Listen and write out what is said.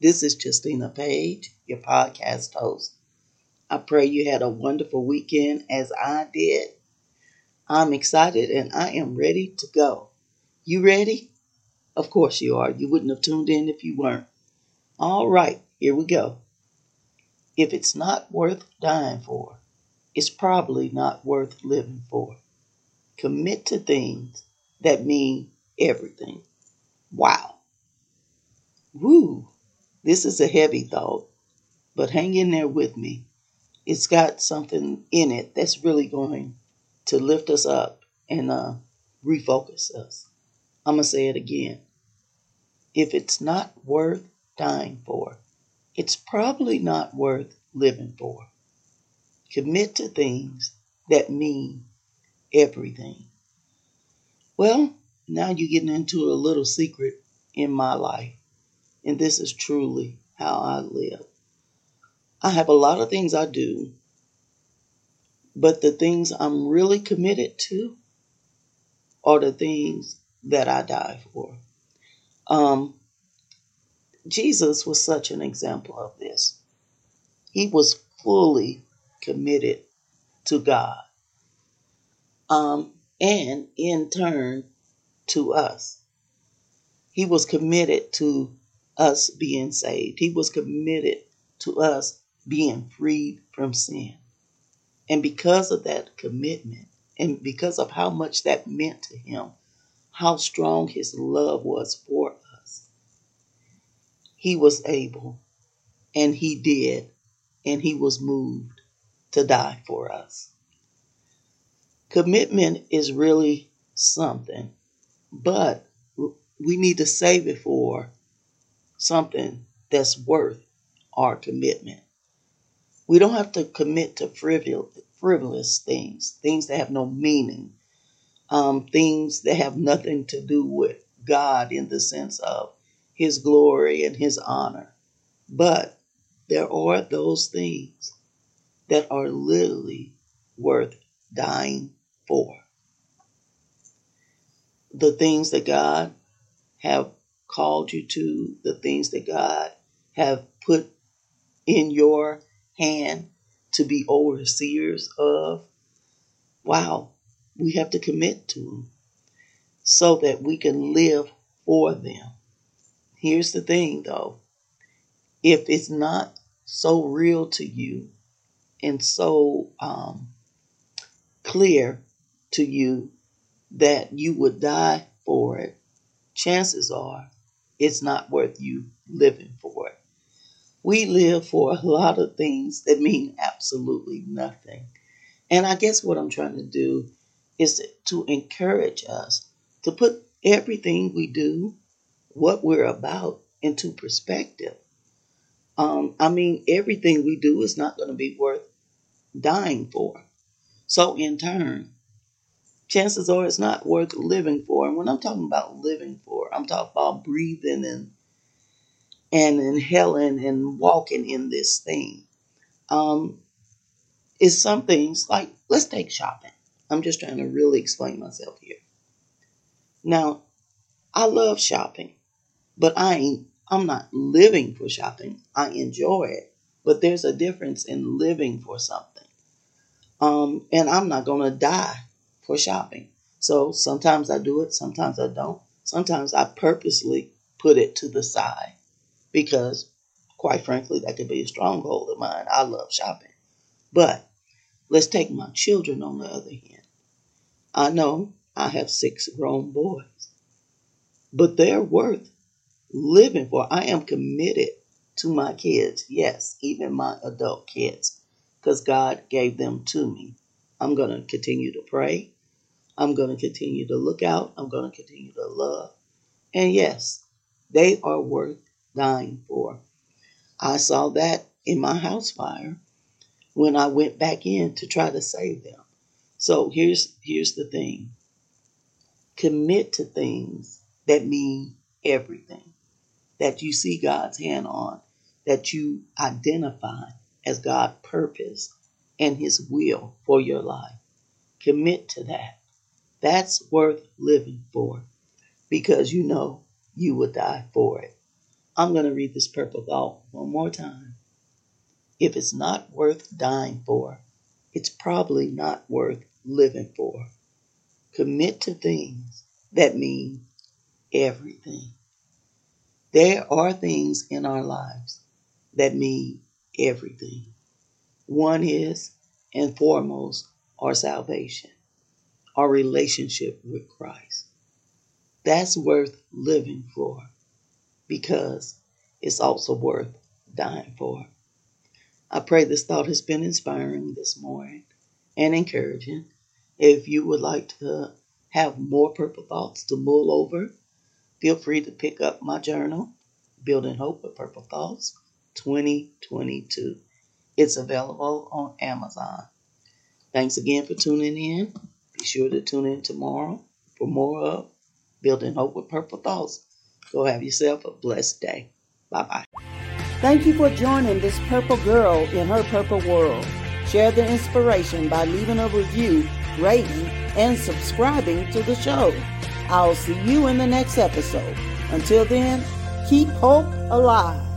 This is Justina Page, your podcast host. I pray you had a wonderful weekend as I did. I'm excited and I am ready to go. You ready? Of course you are. You wouldn't have tuned in if you weren't. All right, here we go. If it's not worth dying for, it's probably not worth living for. Commit to things that mean everything. Wow. Woo. This is a heavy thought, but hang in there with me. It's got something in it that's really going to lift us up and uh, refocus us. I'm going to say it again. If it's not worth dying for, it's probably not worth living for. Commit to things that mean everything. Well, now you're getting into a little secret in my life, and this is truly how I live. I have a lot of things I do, but the things I'm really committed to are the things that I die for. Um, Jesus was such an example of this. He was fully committed to God. Um, and in turn to us. He was committed to us being saved. He was committed to us being freed from sin. And because of that commitment, and because of how much that meant to him, how strong his love was for us, he was able, and he did, and he was moved to die for us. Commitment is really something, but we need to save it for something that's worth our commitment. We don't have to commit to frivolous, frivolous things, things that have no meaning, um, things that have nothing to do with God in the sense of His glory and His honor. But there are those things that are literally worth dying for. The things that God have called you to, the things that God have put in your hand to be overseers of. Wow, we have to commit to them so that we can live for them. Here's the thing though if it's not so real to you and so um, clear to you that you would die for it, chances are it's not worth you living for. We live for a lot of things that mean absolutely nothing. And I guess what I'm trying to do is to encourage us to put everything we do, what we're about, into perspective. Um, I mean, everything we do is not going to be worth dying for. So, in turn, chances are it's not worth living for. And when I'm talking about living for, I'm talking about breathing and and inhaling and walking in this thing. Um, is some things like let's take shopping. I'm just trying to really explain myself here. Now, I love shopping, but I ain't I'm not living for shopping. I enjoy it, but there's a difference in living for something. Um, and I'm not gonna die for shopping. So sometimes I do it, sometimes I don't. Sometimes I purposely put it to the side because, quite frankly, that could be a stronghold of mine. I love shopping. But let's take my children on the other hand. I know I have six grown boys, but they're worth living for. I am committed to my kids, yes, even my adult kids, because God gave them to me. I'm going to continue to pray. I'm going to continue to look out. I'm going to continue to love. And yes, they are worth dying for. I saw that in my house fire when I went back in to try to save them. So here's here's the thing. Commit to things that mean everything. That you see God's hand on, that you identify as God's purpose and his will for your life. Commit to that. That's worth living for because you know you will die for it. I'm going to read this purple thought one more time. If it's not worth dying for, it's probably not worth living for. Commit to things that mean everything. There are things in our lives that mean everything. One is, and foremost, our salvation, our relationship with Christ. That's worth living for because it's also worth dying for. I pray this thought has been inspiring this morning and encouraging. If you would like to have more purple thoughts to mull over, feel free to pick up my journal, Building Hope with Purple Thoughts 2022. It's available on Amazon. Thanks again for tuning in. Be sure to tune in tomorrow for more of Building Hope with Purple Thoughts. Go have yourself a blessed day. Bye bye. Thank you for joining this purple girl in her purple world. Share the inspiration by leaving a review, rating, and subscribing to the show. I'll see you in the next episode. Until then, keep hope alive.